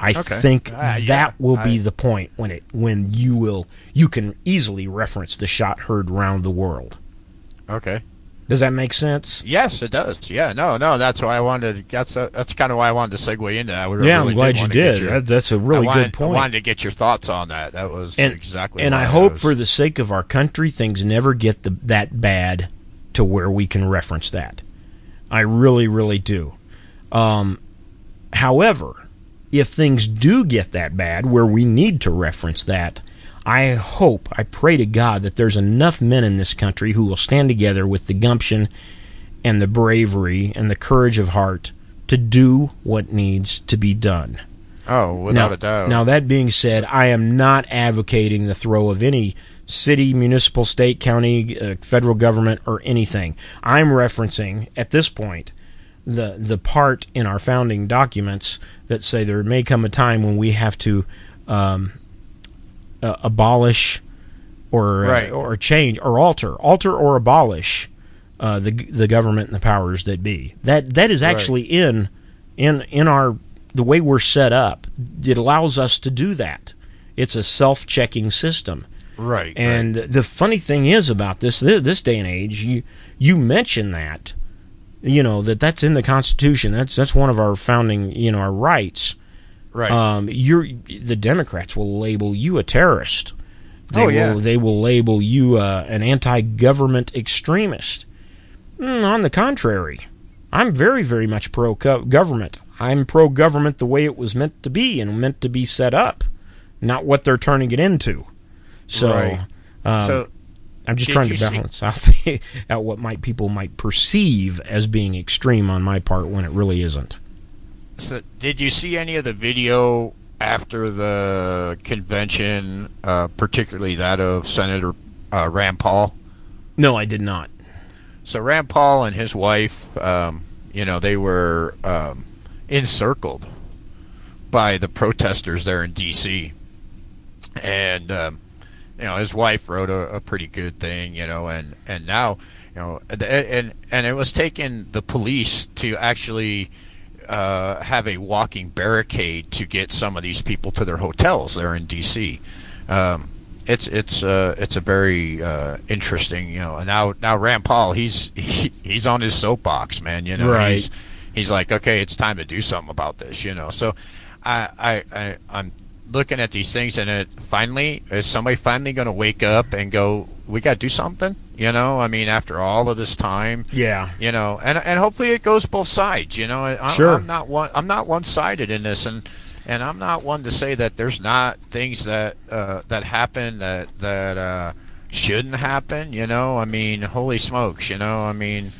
i Okay. think ah, yeah. that will be I- the point when it when you will you can easily reference the shot heard around the world Okay. Does that make sense Yes, it does. Yeah. No, no. That's why I wanted. That's that's kind of why I wanted to segue into that. I really yeah i'm glad you did your- That- that's a really I wanted, good point I wanted to get your thoughts on that. That was and exactly. and why I hope was- for the sake of our country, things never get the, that bad to where we can reference that. I really, really do. Um, however, if things do get that bad where we need to reference that, I hope, I pray to God that there's enough men in this country who will stand together with the gumption and the bravery and the courage of heart to do what needs to be done. Oh, without now, a doubt. Now, that being said, I am not advocating the throw of any city, municipal, state, county, uh, federal government, or anything. I'm referencing, at this point, the, the part in our founding documents that say there may come a time when we have to um, uh, abolish or, uh, or change or alter, alter or abolish uh, the the government and the powers that be. That that is Right. actually in in in our the way we're set up. It allows us to do that. It's a self-checking system. right. And the funny thing is about this this day and age, you you mention that, you know that that's in the Constitution. That's that's one of our founding you know our rights. Right. Um, you're the Democrats will label you a terrorist. They Oh, yeah. will, they will label you uh, an anti-government extremist. Mm, on the contrary, I'm very very much pro government. I'm pro government the way it was meant to be and meant to be set up, not what they're turning it into. So. Right. Um, so I'm just trying to you see- balance out, out what might people might perceive as being extreme on my part when it really isn't. So, did you see any of the video after the convention, uh, particularly that of Senator uh, Rand Paul? No, I did not. So Rand Paul and his wife, um, you know, they were um, encircled by the protesters there in D.C. And um, you know, his wife wrote a, a pretty good thing, you know, and and now, you know, and and and it was taking the police to actually uh, have a walking barricade to get some of these people to their hotels there in D.C. Um, it's it's uh, it's a very uh, interesting, you know. Now now Rand Paul, he's he, he's on his soapbox, man. You know, Right. he's he's like, okay, it's time to do something about this, you know. So I I, I I'm looking at these things, and it finally is somebody finally going to wake up and go, we got to do something, you know. I mean, after all of this time, Yeah. you know, and and hopefully it goes both sides. You know, I, Sure. I'm not one. I'm not one sided in this, and and I'm not one to say that there's not things that uh, that happen that that uh, shouldn't happen. You know, I mean, holy smokes, you know, I mean.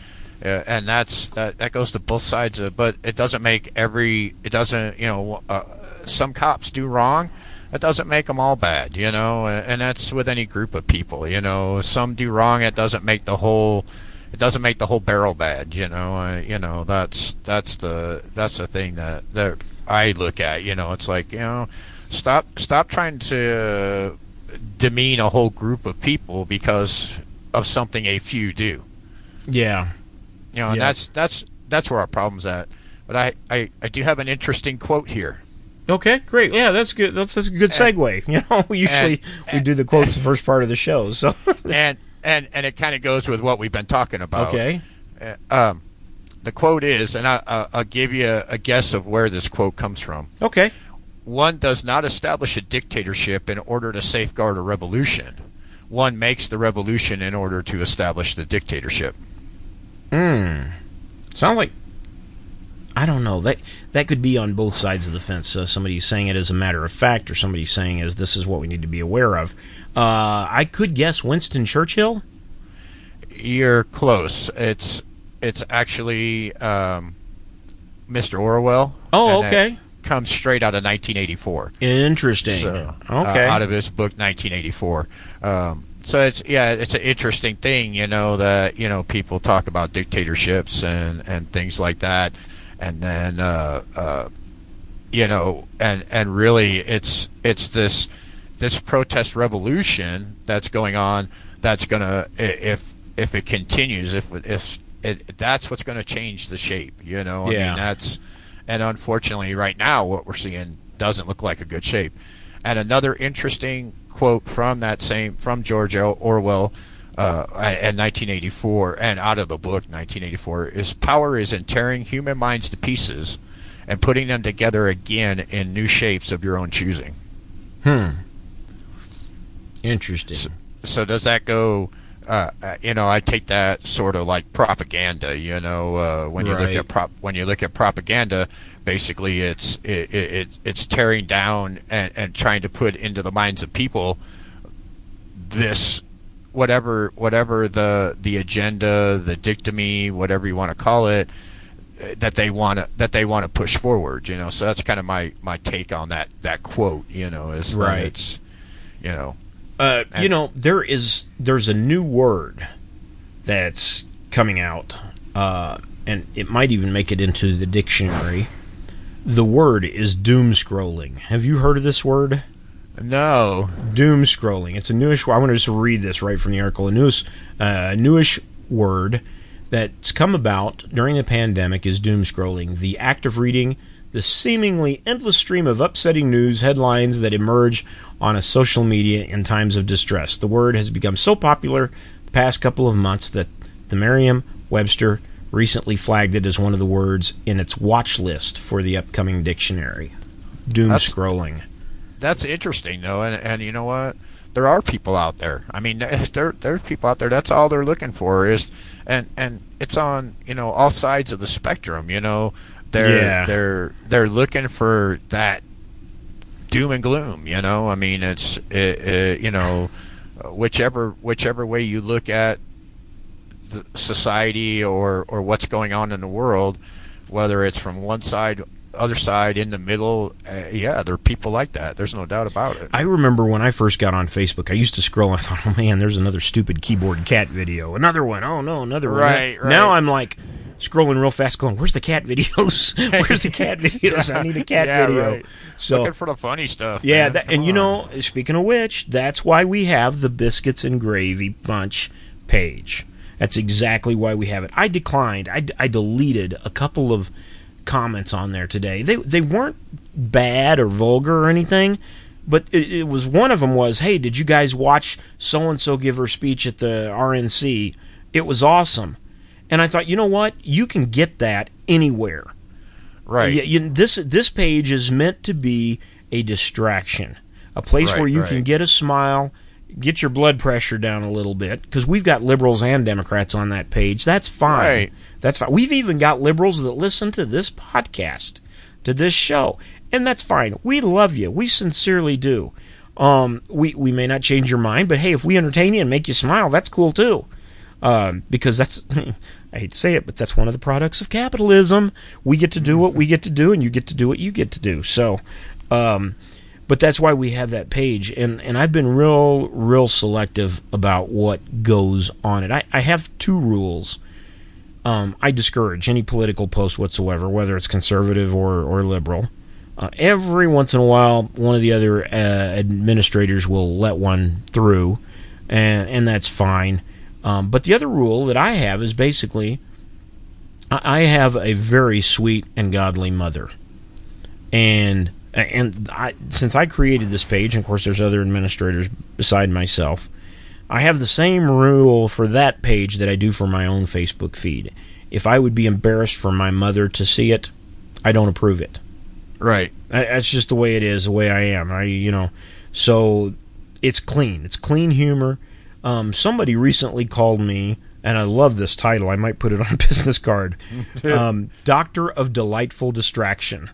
Uh, and that's that. That goes to both sides of. But it doesn't make every. It doesn't. You know, uh, some cops do wrong. That doesn't make them all bad. You know, and, that's with any group of people. You know, some do wrong. It doesn't make the whole it doesn't make the whole barrel bad you know uh, you know that's that's the that's the thing that that I look at you know it's like you know stop stop trying to demean a whole group of people because of something a few do Yeah. you know and Yeah. that's that's that's where our problem's at but I, I I do have an interesting quote here Okay, great. Yeah, that's good. That's, that's a good segue. You know, we usually we do the quotes the first part of the show. So and and and it kind of goes with what we've been talking about okay, um the quote is and I, I- I'll give you a, a guess of where this quote comes from okay, One does not establish a dictatorship in order to safeguard a revolution. One makes the revolution in order to establish the dictatorship. Hmm. sounds like I don't know that that could be on both sides of the fence. Uh, somebody saying it as a matter of fact, or somebody saying as this is what we need to be aware of. Uh, I could guess Winston Churchill. You're close. It's it's actually um, Mr. Orwell. Oh, okay, comes straight out of 1984. interesting. So, uh, okay, out of his book 1984. Um, so it's yeah, it's an interesting thing, you know, that you know people talk about dictatorships and and things like that, and then uh, uh, you know, and and really it's it's this this protest revolution that's going on that's gonna if if it continues if if it, that's what's going to change the shape you know i Yeah. mean that's and unfortunately right now what we're seeing doesn't look like a good shape and another interesting quote from that same from george orwell uh, in 1984 and out of the book 1984 is power is in tearing human minds to pieces and putting them together again in new shapes of your own choosing. Hmm, interesting. so does that go uh, uh, you know I take that sort of like propaganda you know uh, when you look at prop when you look at propaganda basically it's it, it, it it's tearing down and, and trying to put into the minds of people this whatever whatever the the agenda the dictamy whatever you want to call it that they want to that they want to push forward you know so that's kind of my my take on that that quote you know is that Right. it's you know Uh, you know, there is there's a new word that's coming out, uh, and it might even make it into the dictionary. The word is doom scrolling. Have you heard of this word? No Doom scrolling. It's a newish. I want to just read this right from the article. A newish, uh, newish word that's come about during the pandemic is doom scrolling. The act of reading the seemingly endless stream of upsetting news headlines that emerge on a social media in times of distress. The word has become so popular the past couple of months that the Merriam-Webster recently flagged it as one of the words in its watch list for the upcoming dictionary. Doom That's- scrolling. That's interesting though and and you know what? There are people out there. I mean there there's people out there. That's all they're looking for is and and it's on you know all sides of the spectrum you know? They're Yeah. they're they're looking for that doom and gloom you know? I mean it's it, it, you know whichever whichever way you look at the society or or what's going on in the world whether it's from one side other side in the middle uh, yeah there are people like that there's no doubt about it I remember when I first got on Facebook, I used to scroll and I thought, oh man, there's another stupid keyboard cat video. Another one. Oh no, another one. Right, right. Now I'm like scrolling real fast going, where's the cat videos? where's the cat videos? I need a cat Yeah, video. right. So looking for the funny stuff yeah, that, and you know, speaking of which, that's why we have the biscuits and gravy bunch page. That's exactly why we have it. I declined. I, I deleted a couple of comments on there today. They they weren't bad or vulgar or anything, but it, it was one of them was, "Hey, did you guys watch so and so give her speech at the RNC? It was awesome." And I thought, you know what? You can get that anywhere. Right. Yeah, you, this this page is meant to be a distraction, a place Right, where you right. can get a smile, get your blood pressure down a little bit, because we've got liberals and Democrats on that page. That's fine. Right. That's fine. We've even got liberals that listen to this podcast, to this show, and that's fine. We love you. We sincerely do. Um, we we may not change your mind, but hey, if we entertain you and make you smile, that's cool too. Um, because that's I hate to say it, but that's one of the products of capitalism. We get to do what we get to do, and you get to do what you get to do. So, um, but that's why we have that page, and and I've been real real selective about what goes on it. I, I have two rules. Um, I discourage any political post whatsoever, whether it's conservative or or liberal. Uh, every once in a while, one of the other uh, administrators will let one through, and and that's fine. Um, but the other rule that I have is basically, I have a very sweet and godly mother, and and I, since I created this page, and of course there's other administrators beside myself, I have the same rule for that page that I do for my own Facebook feed. If I would be embarrassed for my mother to see it, I don't approve it. Right. I, that's just the way it is, the way I am. I, you know, so it's clean. It's clean humor. Um, somebody recently called me, and I love this title. I might put it on a business card. um, Doctor of Delightful Distraction.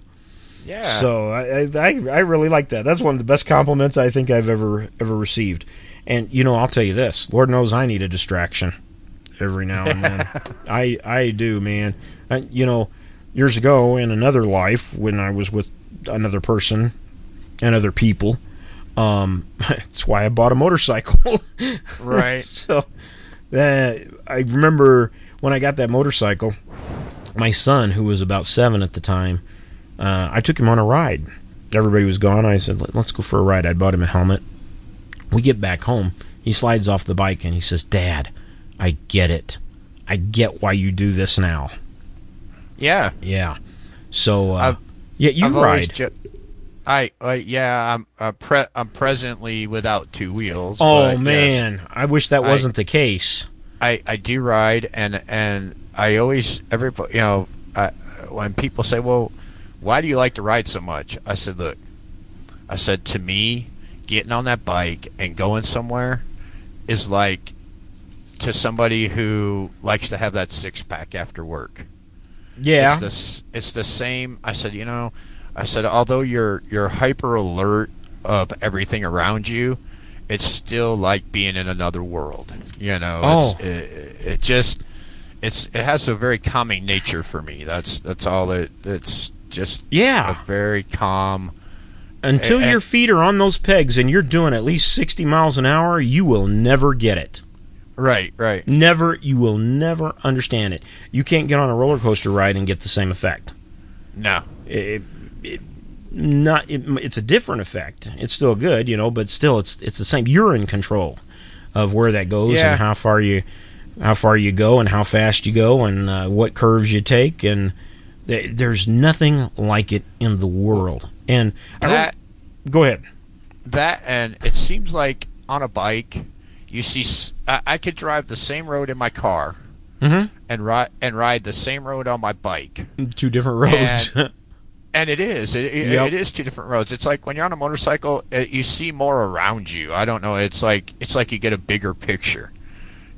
Yeah. So I, I I really like that. That's one of the best compliments I think I've ever ever received. And you know, I'll tell you this. Lord knows I need a distraction every now and then. I I do, man. I, you know, years ago in another life when I was with another person and other people, um, that's why I bought a motorcycle. Right. so uh, I remember when I got that motorcycle, my son, who was about seven at the time, uh, I took him on a ride. Everybody was gone. I said, "Let's go for a ride." I bought him a helmet. We get back home. He slides off the bike and he says, "Dad, I get it. I get why you do this now." yeah. Yeah. So, uh, yeah, you I've ride. ju- I uh, yeah. I'm uh, pre- I'm presently without two wheels. oh but yes, man, I wish that wasn't the case. I, I do ride and and I always every you know I, when people say well why do you like to ride so much I said look I said to me getting on that bike and going somewhere is like to somebody who likes to have that six pack after work Yeah. it's the it's the same. I said, you know, I said although you're you're hyper alert of everything around you, it's still like being in another world. You know, Oh. it's, it, it just it's it has a very calming nature for me. That's that's all that it's just yeah. a very calm. Until and- your feet are on those pegs and you're doing at least 60 miles an hour, you will never get it. Right, right. Never, you will never understand it. You can't get on a roller coaster ride and get the same effect. No. It, it, not, it, it's a different effect. It's still good, you know, but still, it's it's the same. You're in control of where that goes Yeah. and how far you how far you go and how fast you go and uh, what curves you take and there's nothing like it in the world. And I That go ahead. that and it seems like on a bike you see I could drive the same road in my car Mhm. and ride and ride the same road on my bike Two different roads. and it is it, it, Yep. it is two different roads it's like when you're on a motorcycle you see more around you i don't know it's like it's like you get a bigger picture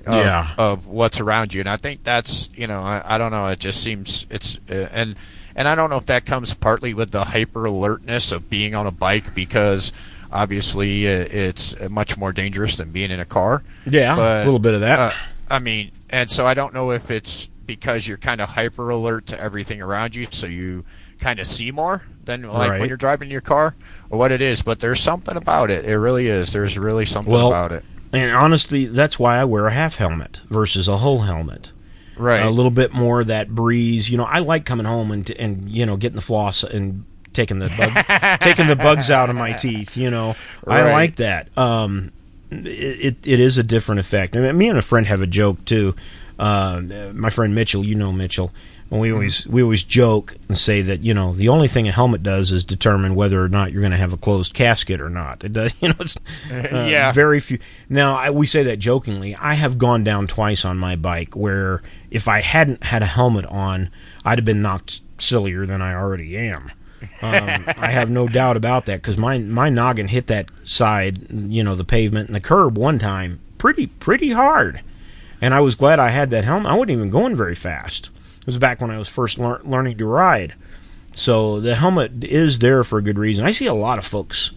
of, Yeah. of what's around you and i think that's you know i, I don't know it just seems it's uh, and and i don't know if that comes partly with the hyper alertness of being on a bike because obviously uh, it's much more dangerous than being in a car yeah, But, a little bit of that. uh, I mean, and so I don't know if it's because you're kind of hyper alert to everything around you, so you kind of see more than like Right. when you're driving your car, or what it is. But there's something about it. It really is. There's really something Well, about it. And honestly, that's why I wear a half helmet versus a whole helmet. Right. A little bit more of that breeze. You know, I like coming home and and you know getting the floss and taking the bug, taking the bugs out of my teeth. You know, I like that. Um, it, it it is a different effect. I mean, me and a friend have a joke too. Uh, my friend Mitchell, you know Mitchell. And we always we always joke and say that you know the only thing a helmet does is determine whether or not you're going to have a closed casket or not. It does, you know. It's uh, Yeah. very few. Now I, we say that jokingly. I have gone down twice on my bike where if I hadn't had a helmet on, I'd have been knocked sillier than I already am. Um, I have no doubt about that because my my noggin hit that side, you know, the pavement and the curb one time pretty pretty hard, and I was glad I had that helmet. I wasn't even going very fast. It was back when I was first lear- learning to ride, so the helmet is there for a good reason. I see a lot of folks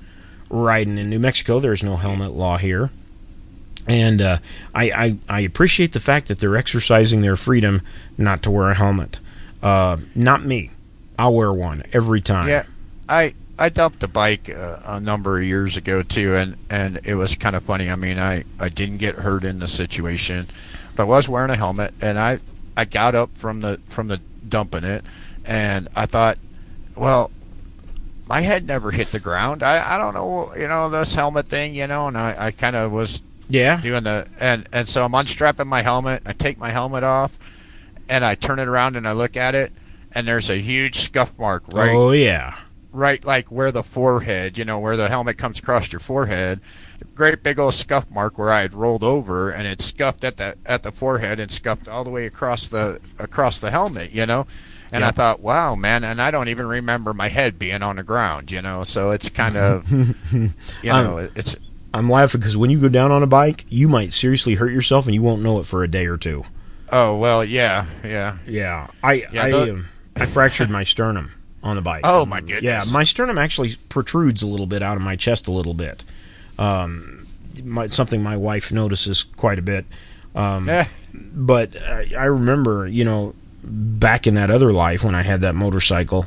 riding in New Mexico. There's no helmet law here. And uh, I, I, I appreciate the fact that they're exercising their freedom not to wear a helmet. Uh, not me. I'll wear one every time. Yeah, I I dumped a bike uh, a number of years ago too, and and it was kind of funny. I mean, I I didn't get hurt in the situation, but I was wearing a helmet, and I I got up from the from the dumping it, and I thought, well. My head never hit the ground. I, I don't know, you know, this helmet thing, you know, and I, I kind of was Yeah. doing the and and so I'm unstrapping my helmet. I take my helmet off, and I turn it around and I look at it, and there's a huge scuff mark right Oh yeah. right like where the forehead, you know, where the helmet comes across your forehead. Great big old scuff mark where I had rolled over and it scuffed at the at the forehead and scuffed all the way across the across the helmet, you know. And I thought, wow, man, and I don't even remember my head being on the ground, you know. So it's kind of, you know, it's I'm laughing because when you go down on a bike, you might seriously hurt yourself and you won't know it for a day or two. oh well, yeah, yeah. Yeah. I Yeah, I, the- um, I fractured my sternum on the bike. Oh, my goodness! Yeah, my sternum actually protrudes a little bit out of my chest a little bit. Um, my, something my wife notices quite a bit. Um, Eh, but I, I remember, you know, back in that other life when I had that motorcycle,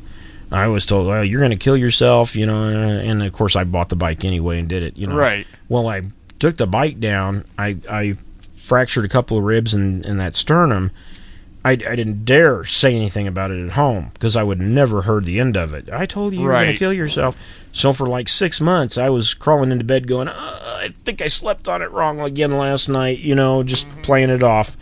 I was told, "Well, you're going to kill yourself," you know, and of course I bought the bike anyway and did it, you know. right. Well, I took the bike down. I, I fractured a couple of ribs in, in that sternum. I, I didn't dare say anything about it at home because I would never heard the end of it. I told you you were going to kill yourself. So for like six months, I was crawling into bed going, uh, I think I slept on it wrong again last night, you know, just playing it off.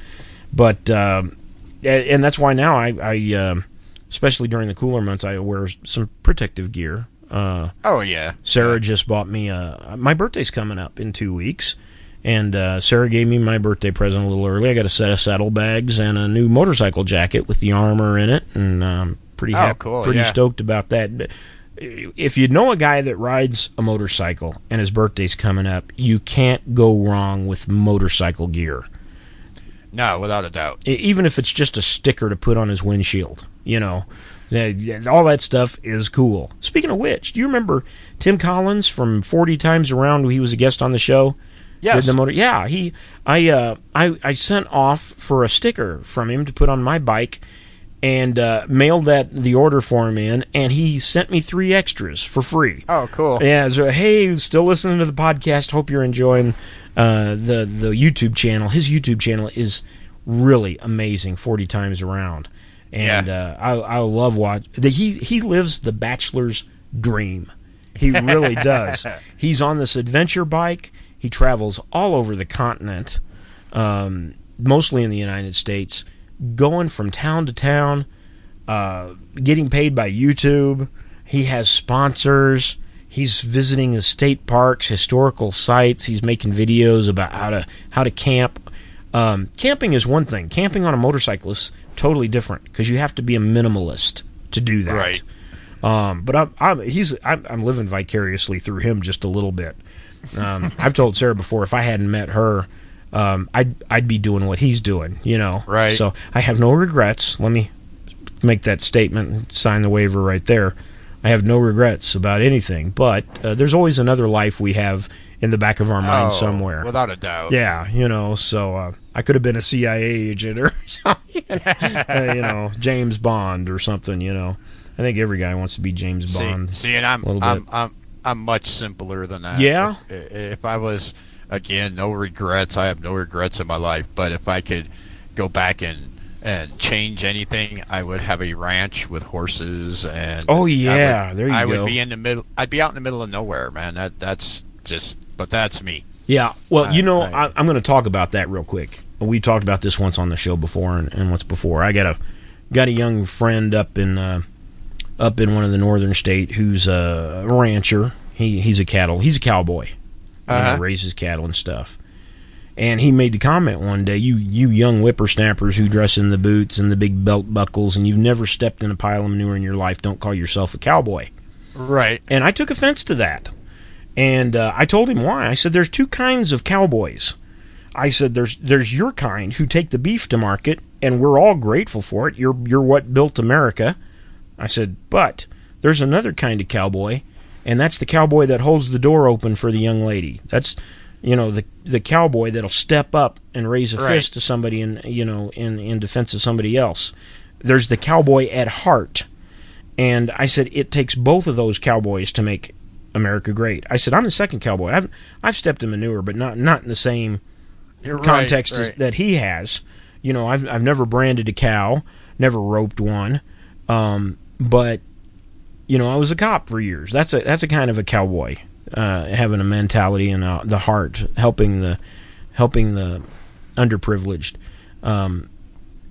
But, um, a- and that's why now I, I um, especially during the cooler months, I wear some protective gear. Uh, Oh yeah. Sarah just bought me a. My birthday's coming up in two weeks, and uh, Sarah gave me my birthday present a little early. I got a set of saddlebags and a new motorcycle jacket with the armor in it, and um, pretty Oh, cool, pretty yeah. stoked about that. If you know a guy that rides a motorcycle and his birthday's coming up, you can't go wrong with motorcycle gear. No, without a doubt. Even if it's just a sticker to put on his windshield, you know. All that stuff is cool. Speaking of which, do you remember Tim Collins from 40 Times Around he was a guest on the show? Yes. The motor, yeah, he I uh I I sent off for a sticker from him to put on my bike and uh, mailed that the order form in and he sent me three extras for free. Oh, cool. Yeah, so hey, still listening to the podcast. Hope you're enjoying uh, the the YouTube channel. His YouTube channel is really amazing. Forty times around, and uh, I I love watch. The, he he lives the bachelor's dream. He really does. He's on this adventure bike. He travels all over the continent, um, mostly in the United States, going from town to town uh, getting paid by YouTube. He has sponsors. He's visiting the state parks, historical sites. He's making videos about how to how to camp. Um, camping is one thing. Camping on a motorcycle is totally different because you have to be a minimalist to do that. Right. Um, but I'm, I'm he's I'm, I'm living vicariously through him just a little bit. Um, I've told Sarah before if I hadn't met her, um, I'd I'd be doing what he's doing. You know. Right. So I have no regrets. Let me make that statement and sign the waiver right there. I have no regrets about anything, but uh, there's always another life we have in the back of our mind Oh, somewhere. Without a doubt. Yeah, you know, so uh, I could have been a CIA agent or something, uh, you know, James Bond or something, you know. I think every guy wants to be James Bond. see, and I'm, I'm. I'm, I'm much simpler than that. Yeah? If, if I was, again, no regrets. I have no regrets in my life. But if I could go back and and change anything, I would have a ranch with horses and. Oh, I yeah, would- there you I go. would be in the middle. I'd be out in the middle of nowhere, man. That that's just. But that's me. Yeah, well, you know, I- I, I'm going to talk about that real quick. We talked about this once on the show before and, and once before. I got a got a young friend up in uh, up in one of the northern state who's a rancher. He he's a cattle. He's a cowboy. Uh-huh. know, raises cattle and stuff. And he made the comment one day, "You you young whippersnappers who dress in the boots and the big belt buckles, and you've never stepped in a pile of manure in your life, don't call yourself a cowboy." Right. And I took offense to that. And uh, I told him why. I said, "There's two kinds of cowboys." I said, "There's there's your kind who take the beef to market, and we're all grateful for it. You're you're what built America." I said, "But there's another kind of cowboy, and that's the cowboy that holds the door open for the young lady. That's you know the the cowboy that'll step up and raise a Right. fist to somebody in you know in in defense of somebody else. There's the cowboy at heart." And I said, it takes both of those cowboys to make America great. I said, I'm the second cowboy. I've I've stepped in manure, but not not in the same You're context right, as, that he has. You know, I've I've never branded a cow, never roped one, um, but you know, I was a cop for years. That's a that's a kind of a cowboy, uh, having a mentality and uh, the heart, helping the helping the underprivileged. Um,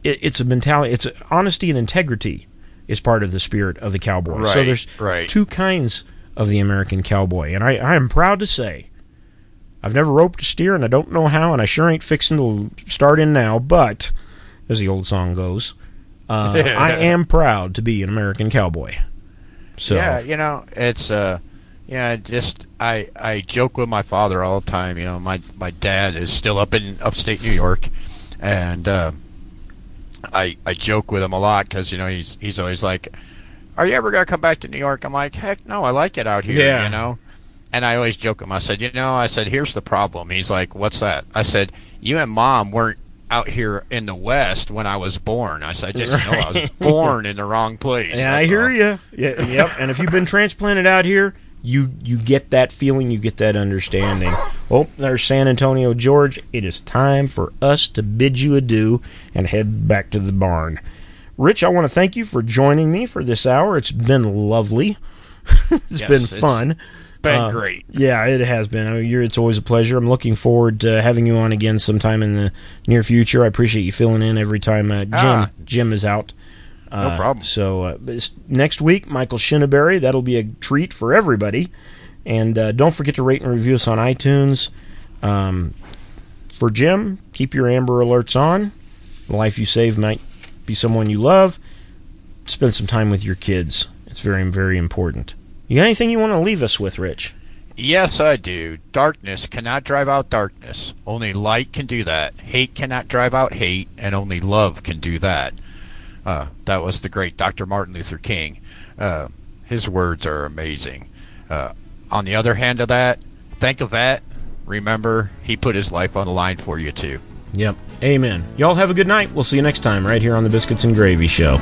it, it's a mentality. It's a, honesty and integrity is part of the spirit of the cowboy. so there's right. two kinds of the American cowboy, and I, I am proud to say I've never roped a steer, and I don't know how, and I sure ain't fixing to start in now. But as the old song goes, uh, I am proud to be an American cowboy. So Yeah, you know, it's uh yeah, just I I joke with my father all the time, you know, my my dad is still up in upstate New York and uh I I joke with him a lot cuz you know, he's he's always like are you ever going to come back to New York? I'm like, heck no, I like it out here, Yeah. you know. And I always joke with him. I said, you know, I said, here's the problem. He's like, what's that? I said, you and mom weren't out here in the West when I was born. I said, I just know I was born in the wrong place. Yeah, I hear all." you. Yeah, yep. And if you've been transplanted out here, you you get that feeling, you get that understanding. Oh, there's San Antonio, George. It is time for us to bid you adieu and head back to the barn. Rich, I want to thank you for joining me for this hour. It's been lovely. it's Yes, been it's fun. Been Uh, great. Yeah, it has been. I mean, you're, it's always a pleasure. I'm looking forward to having you on again sometime in the near future. I appreciate you filling in every time uh, Jim Ah. Jim is out. No problem. So uh, next week, Michael Shinabery. That'll be a treat for everybody. And uh, don't forget to rate and review us on iTunes. Um, for Jim, keep your Amber Alerts on. The life you save might be someone you love. Spend some time with your kids. It's very, very important. You got anything you want to leave us with, Rich? Yes, I do. Darkness cannot drive out darkness. Only light can do that. Hate cannot drive out hate, and only love can do that. Uh, that was the great Dr. Martin Luther King. Uh, his words are amazing. Uh, on the other hand of that, think of that. Remember, he put his life on the line for you too. Yep. Amen. Y'all have a good night. We'll see you next time right here on the Biscuits and Gravy Show.